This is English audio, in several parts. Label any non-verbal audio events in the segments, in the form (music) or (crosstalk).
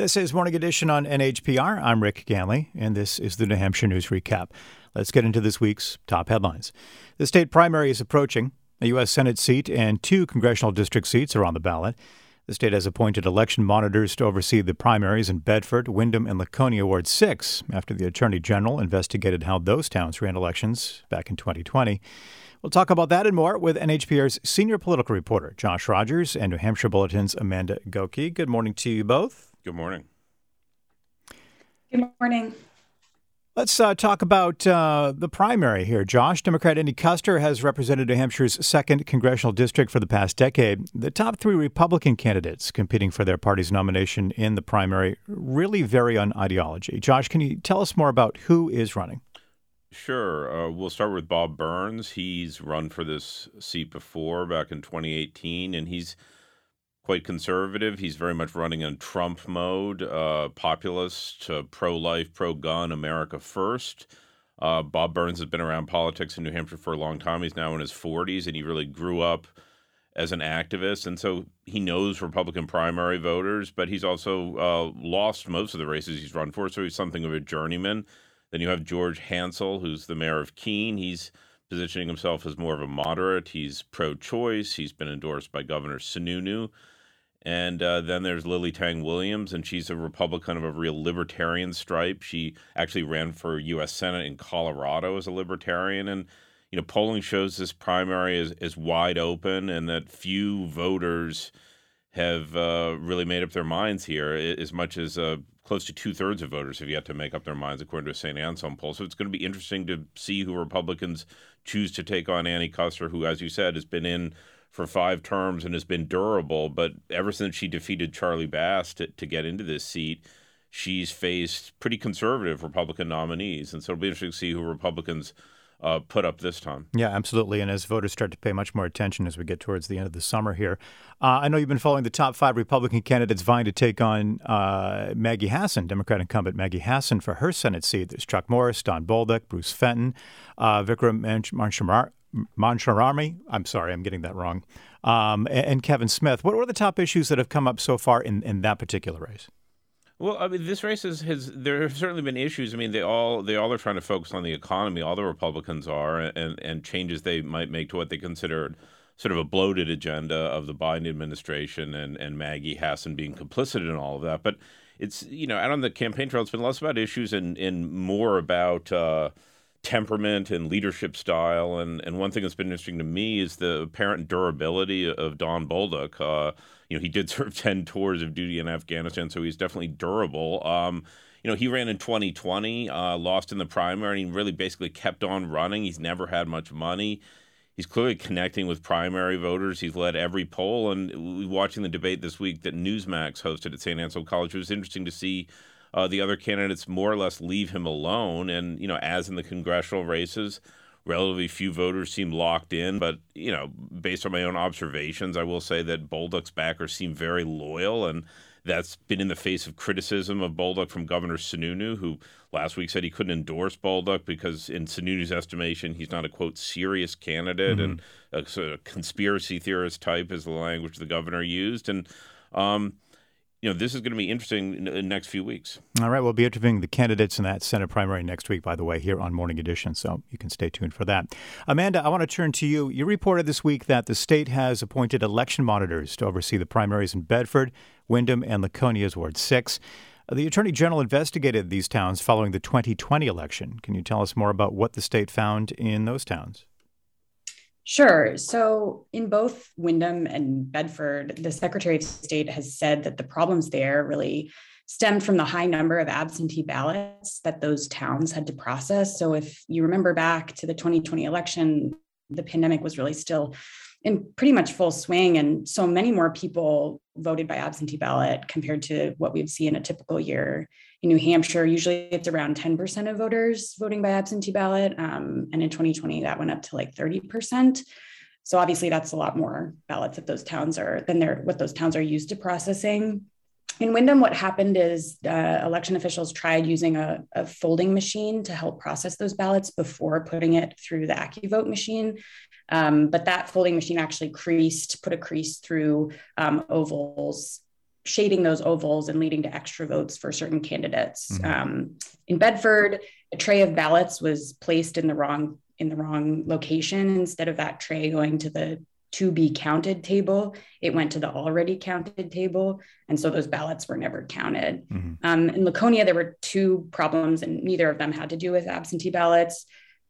This is Morning Edition on NHPR. I'm Rick Ganley, and this is the New Hampshire News Recap. Let's get into this week's top headlines. The state primary is approaching. A U.S. Senate seat and two congressional district seats are on the ballot. The state has appointed election monitors to oversee the primaries in Bedford, Windham, and Laconia Ward 6 after the Attorney General investigated how those towns ran elections back in 2020. We'll talk about that and more with NHPR's senior political reporter, Josh Rogers, and New Hampshire Bulletin's Amanda Gokee. Good morning to you both. Good morning. Good morning. Let's uh, talk about uh, the primary here. Josh, Democrat Annie Kuster has represented New Hampshire's second congressional district for the past decade. The top three Republican candidates competing for their party's nomination in the primary really vary on ideology. Josh, can you tell us more about who is running? Sure. Uh, we'll start with Bob Burns. He's run for this seat before back in 2018, and he's quite conservative. He's very much running in Trump mode, uh, populist, uh, pro life, pro gun, America first. Uh, Bob Burns has been around politics in New Hampshire for a long time. He's now in his 40s, and he really grew up as an activist. And so he knows Republican primary voters, but he's also uh, lost most of the races he's run for. So he's something of a journeyman. Then you have George Hansel, who's the mayor of Keene. He's positioning himself as more of a moderate. He's pro choice. He's been endorsed by Governor Sununu. And uh, then there's Lily Tang Williams, and she's a Republican of a real libertarian stripe. She actually ran for U.S. Senate in Colorado as a libertarian. And, you know, polling shows this primary is, is wide open and that few voters have uh, really made up their minds here, as much as uh, close to two thirds of voters have yet to make up their minds, according to a St. Anselm poll. So it's going to be interesting to see who Republicans choose to take on Annie Kuster, who, as you said, has been in for five terms and has been durable. But ever since she defeated Charlie Bass to, to get into this seat, she's faced pretty conservative Republican nominees. And so it'll be interesting to see who Republicans uh, put up this time. Yeah, absolutely. And as voters start to pay much more attention as we get towards the end of the summer here, uh, I know you've been following the top five Republican candidates vying to take on uh, Maggie Hassan, Democrat incumbent Maggie Hassan, for her Senate seat. There's Chuck Morse, Don Bolduc, Bruce Fenton, uh, Vikram Mancharami. I'm sorry, I'm getting that wrong. Um, and, and, Kevin Smith. What were the top issues that have come up so far in, in that particular race? Well, I mean, this race has, has there have certainly been issues. I mean, they all they all are trying to focus on the economy. All the Republicans are, and and changes they might make to what they consider sort of a bloated agenda of the Biden administration and and Maggie Hassan being complicit in all of that. But it's you know out on the campaign trail, it's been less about issues and and more about. Uh, temperament and leadership style. And, and one thing that's been interesting to me is the apparent durability of Don Bolduc. Uh, you know, he did (laughs) serve 10 tours of duty in Afghanistan, so he's definitely durable. Um, you know, he ran in 2020, uh, lost in the primary, and he really basically kept on running. He's never had much money. He's clearly connecting with primary voters. He's led every poll. And watching the debate this week that Newsmax hosted at St. Anselm College, it was interesting to see uh, the other candidates more or less leave him alone. And, you know, as in the congressional races, relatively few voters seem locked in. But, you know, based on my own observations, I will say that Bolduc's backers seem very loyal. And that's been in the face of criticism of Bolduc from Governor Sununu, who last week said he couldn't endorse Bolduc because, in Sununu's estimation, he's not a quote serious candidate mm-hmm. and a sort of conspiracy theorist type is the language the governor used. And, um, you know, this is going to be interesting in the next few weeks. All right. We'll be interviewing the candidates in that Senate primary next week, by the way, here on Morning Edition. So you can stay tuned for that. Amanda, I want to turn to you. You reported this week that the state has appointed election monitors to oversee the primaries in Bedford, Windham, and Laconia's Ward 6. The Attorney General investigated these towns following the 2020 election. Can you tell us more about what the state found in those towns? Sure. So, in both Windham and Bedford, the Secretary of State has said that the problems there really stemmed from the high number of absentee ballots that those towns had to process. So, if you remember back to the 2020 election, the pandemic was really still in pretty much full swing. And so many more people voted by absentee ballot compared to what we'd see in a typical year. In New Hampshire, usually it's around 10% of voters voting by absentee ballot. Um, and in 2020, that went up to like 30%. So obviously that's a lot more ballots that those towns are than they're what those towns are used to processing. In Windham, what happened is uh, election officials tried using a, a, folding machine to help process those ballots before putting it through the AccuVote machine. Um, but that folding machine actually creased, put a crease through um, Oval's shading those ovals and leading to extra votes for certain candidates. Mm-hmm. Um, in Bedford, a tray of ballots was placed in the wrong in the wrong location. Instead of that tray going to the to be counted table, it went to the already counted table. And so those ballots were never counted. Mm-hmm. Um, in Laconia, there were two problems, and neither of them had to do with absentee ballots.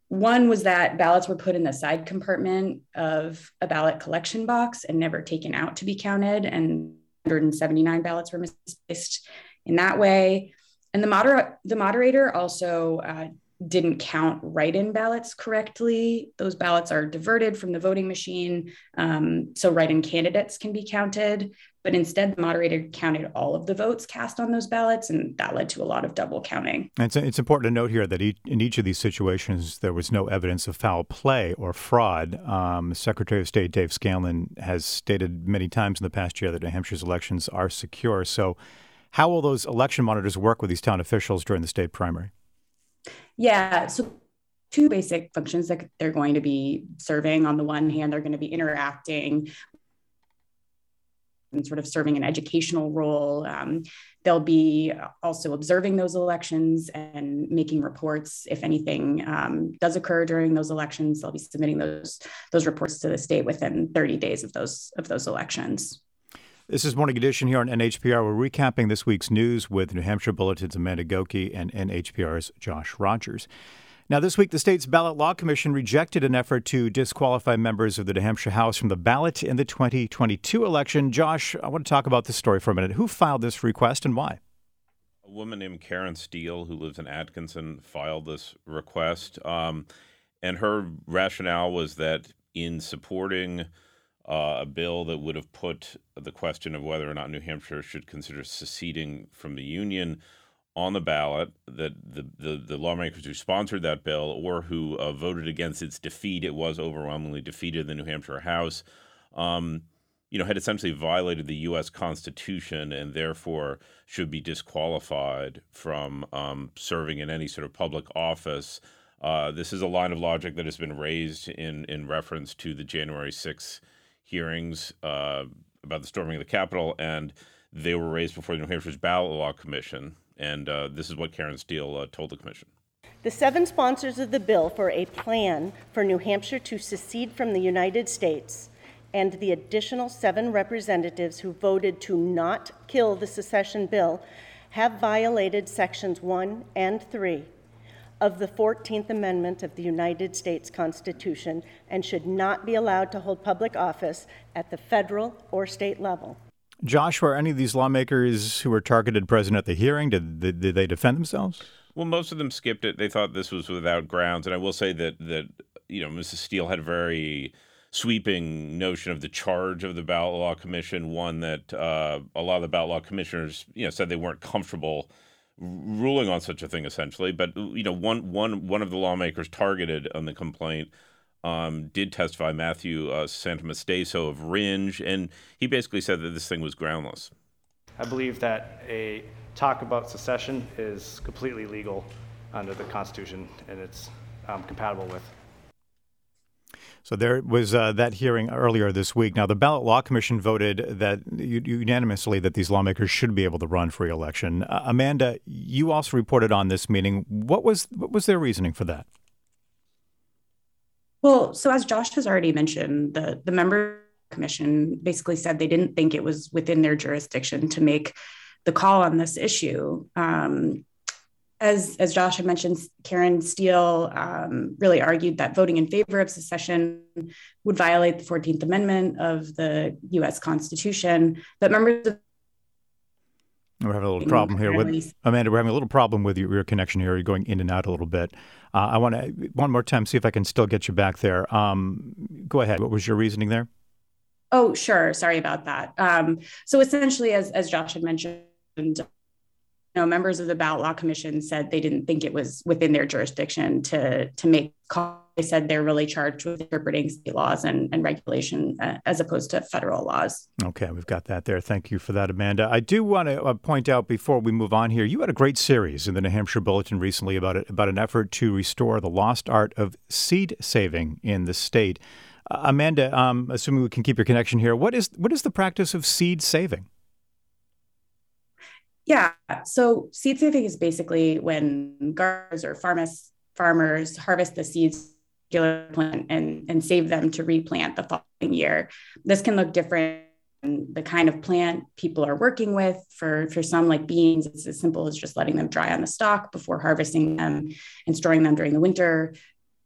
One was that ballots were put in the side compartment of a ballot collection box and never taken out to be counted, and 179 ballots were misplaced in that way. And the, moder- the moderator also uh, didn't count write in ballots correctly. Those ballots are diverted from the voting machine. Um, so write in candidates can be counted. But instead, the moderator counted all of the votes cast on those ballots, and that led to a lot of double counting. It's, it's important to note here that each, in each of these situations, there was no evidence of foul play or fraud. Um, Secretary of State Dave Scanlan has stated many times in the past year that New Hampshire's elections are secure. So, how will those election monitors work with these town officials during the state primary? Yeah. So two basic functions that they're going to be serving. On the one hand, they're going to be interacting and sort of serving an educational role. Um, they'll be also observing those elections and making reports if anything um, does occur during those elections. They'll be submitting those those reports to the state within 30 days of those of those elections. This is Morning Edition here on NHPR. We're recapping this week's news with New Hampshire Bulletin's Amanda Gokee and NHPR's Josh Rogers. Now, this week, the state's Ballot Law Commission rejected an effort to disqualify members of the New Hampshire House from the ballot in the 2022 election. Josh, I want to talk about this story for a minute. Who filed this request and why? A woman named Karen Steele, who lives in Atkinson, filed this request. Um, and her rationale was that in supporting uh, a bill that would have put the question of whether or not New Hampshire should consider seceding from the Union on the ballot. That the, the, the lawmakers who sponsored that bill or who uh, voted against its defeat, it was overwhelmingly defeated in the New Hampshire House, um, you know, had essentially violated the U.S. Constitution and therefore should be disqualified from um, serving in any sort of public office. Uh, this is a line of logic that has been raised in in reference to the January 6th hearings uh, about the storming of the Capitol, and they were raised before the New Hampshire's Ballot Law Commission. And uh, this is what Karen Steele uh, told the commission. The seven sponsors of the bill for a plan for New Hampshire to secede from the United States and the additional seven representatives who voted to not kill the secession bill have violated sections 1 and 3 of the 14th Amendment of the United States Constitution and should not be allowed to hold public office at the federal or state level. Josh, were any of these lawmakers who were targeted present at the hearing? Did, did, did they defend themselves? Well, most of them skipped it. They thought this was without grounds. And I will say that, that you know, Mrs. Steele had a very sweeping notion of the charge of the ballot law commission, one that uh, a lot of the ballot law commissioners, you know, said they weren't comfortable – ruling on such a thing essentially. But you know, one one one of the lawmakers targeted on the complaint um, did testify, Matthew uh, Santonastaso of Rindge, and he basically said that this thing was groundless. I believe that a talk about secession is completely legal under the Constitution, and it's um, compatible with so there was uh, that hearing earlier this week. Now, the Ballot Law Commission voted that unanimously that these lawmakers should be able to run for election. Uh, Amanda, you also reported on this meeting. What was what was their reasoning for that? Well, so as Josh has already mentioned, the the member commission basically said they didn't think it was within their jurisdiction to make the call on this issue. Um, as, as Josh had mentioned, Karen Steele um, really argued that voting in favor of secession would violate the 14th Amendment of the US Constitution. But members of we're having a little problem here with Amanda. We're having a little problem with your, your connection here. You're going in and out a little bit. Uh, I want to one more time see if I can still get you back there. Um, go ahead. What was your reasoning there? Oh, sure. Sorry about that. Um, so essentially, as as Josh had mentioned, know, members of the ballot law commission said they didn't think it was within their jurisdiction to to make calls. They said they're really charged with interpreting state laws and, and regulation uh, as opposed to federal laws. Okay, we've got that there. Thank you for that, Amanda. I do want to uh, point out before we move on here, you had a great series in the New Hampshire Bulletin recently about it, about an effort to restore the lost art of seed saving in the state. Uh, Amanda, um, assuming we can keep your connection here, what is what is the practice of seed saving? Yeah. So seed saving is basically when gardeners or farmers farmers harvest the seeds plant and, and save them to replant the following year. This can look different the kind of plant people are working with. For, for some, like beans, it's as simple as just letting them dry on the stalk before harvesting them and storing them during the winter.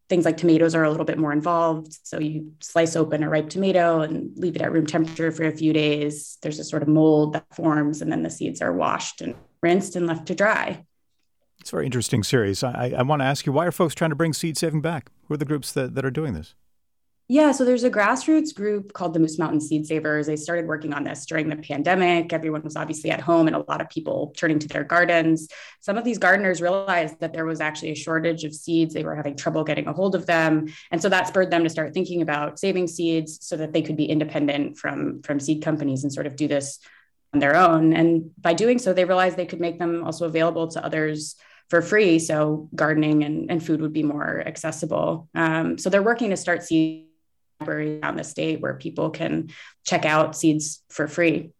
Things like tomatoes are a little bit more involved. So you slice open a ripe tomato and leave it at room temperature for a few days. There's a sort of mold that forms, and then the seeds are washed and rinsed and left to dry. It's a very interesting series. I, I want to ask you why are folks trying to bring seed saving back? Who are the groups that, that are doing this? Yeah, so there's a grassroots group called the Moose Mountain Seed Savers. They started working on this during the pandemic. Everyone was obviously at home and a lot of people turning to their gardens. Some of these gardeners realized that there was actually a shortage of seeds. They were having trouble getting a hold of them. And so that spurred them to start thinking about saving seeds so that they could be independent from, from seed companies and sort of do this on their own. And by doing so, they realized they could make them also available to others for free. So gardening and, and food would be more accessible. Um, so they're working to start seed libraries around the state where people can check out seeds for free.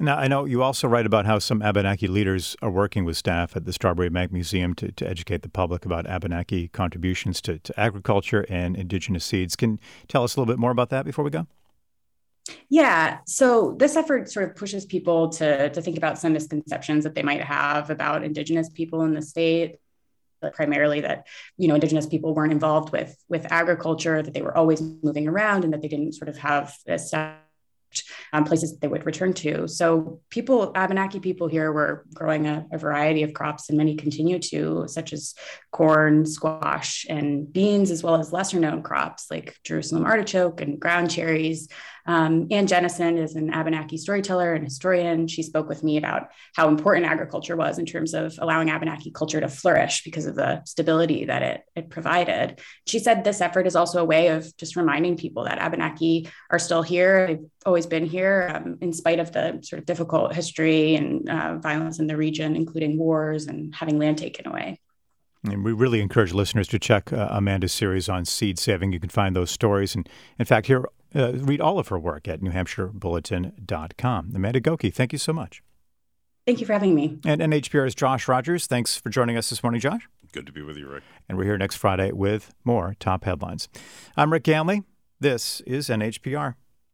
Now, I know you also write about how some Abenaki leaders are working with staff at the Strawberry Banke Museum to, to educate the public about Abenaki contributions to, to agriculture and indigenous seeds. Can you tell us a little bit more about that before we go? Yeah. So this effort sort of pushes people to, to think about some misconceptions that they might have about Indigenous people in the state primarily that you know indigenous people weren't involved with with agriculture that they were always moving around and that they didn't sort of have established um, places they would return to so people abenaki people here were growing a, a variety of crops and many continue to such as corn squash and beans as well as lesser known crops like jerusalem artichoke and ground cherries um, Ann Jennison is an Abenaki storyteller and historian. She spoke with me about how important agriculture was in terms of allowing Abenaki culture to flourish because of the stability that it, it provided. She said this effort is also a way of just reminding people that Abenaki are still here. They've always been here um, in spite of the sort of difficult history and uh, violence in the region, including wars and having land taken away. And we really encourage listeners to check uh, Amanda's series on seed saving. You can find those stories. And in fact, here uh, read all of her work at newhampshirebulletin.com. Amanda Gokee, thank you so much. Thank you for having me. And NHPR's Josh Rogers, thanks for joining us this morning, Josh. Good to be with you, Rick. And we're here next Friday with more top headlines. I'm Rick Ganley. This is NHPR.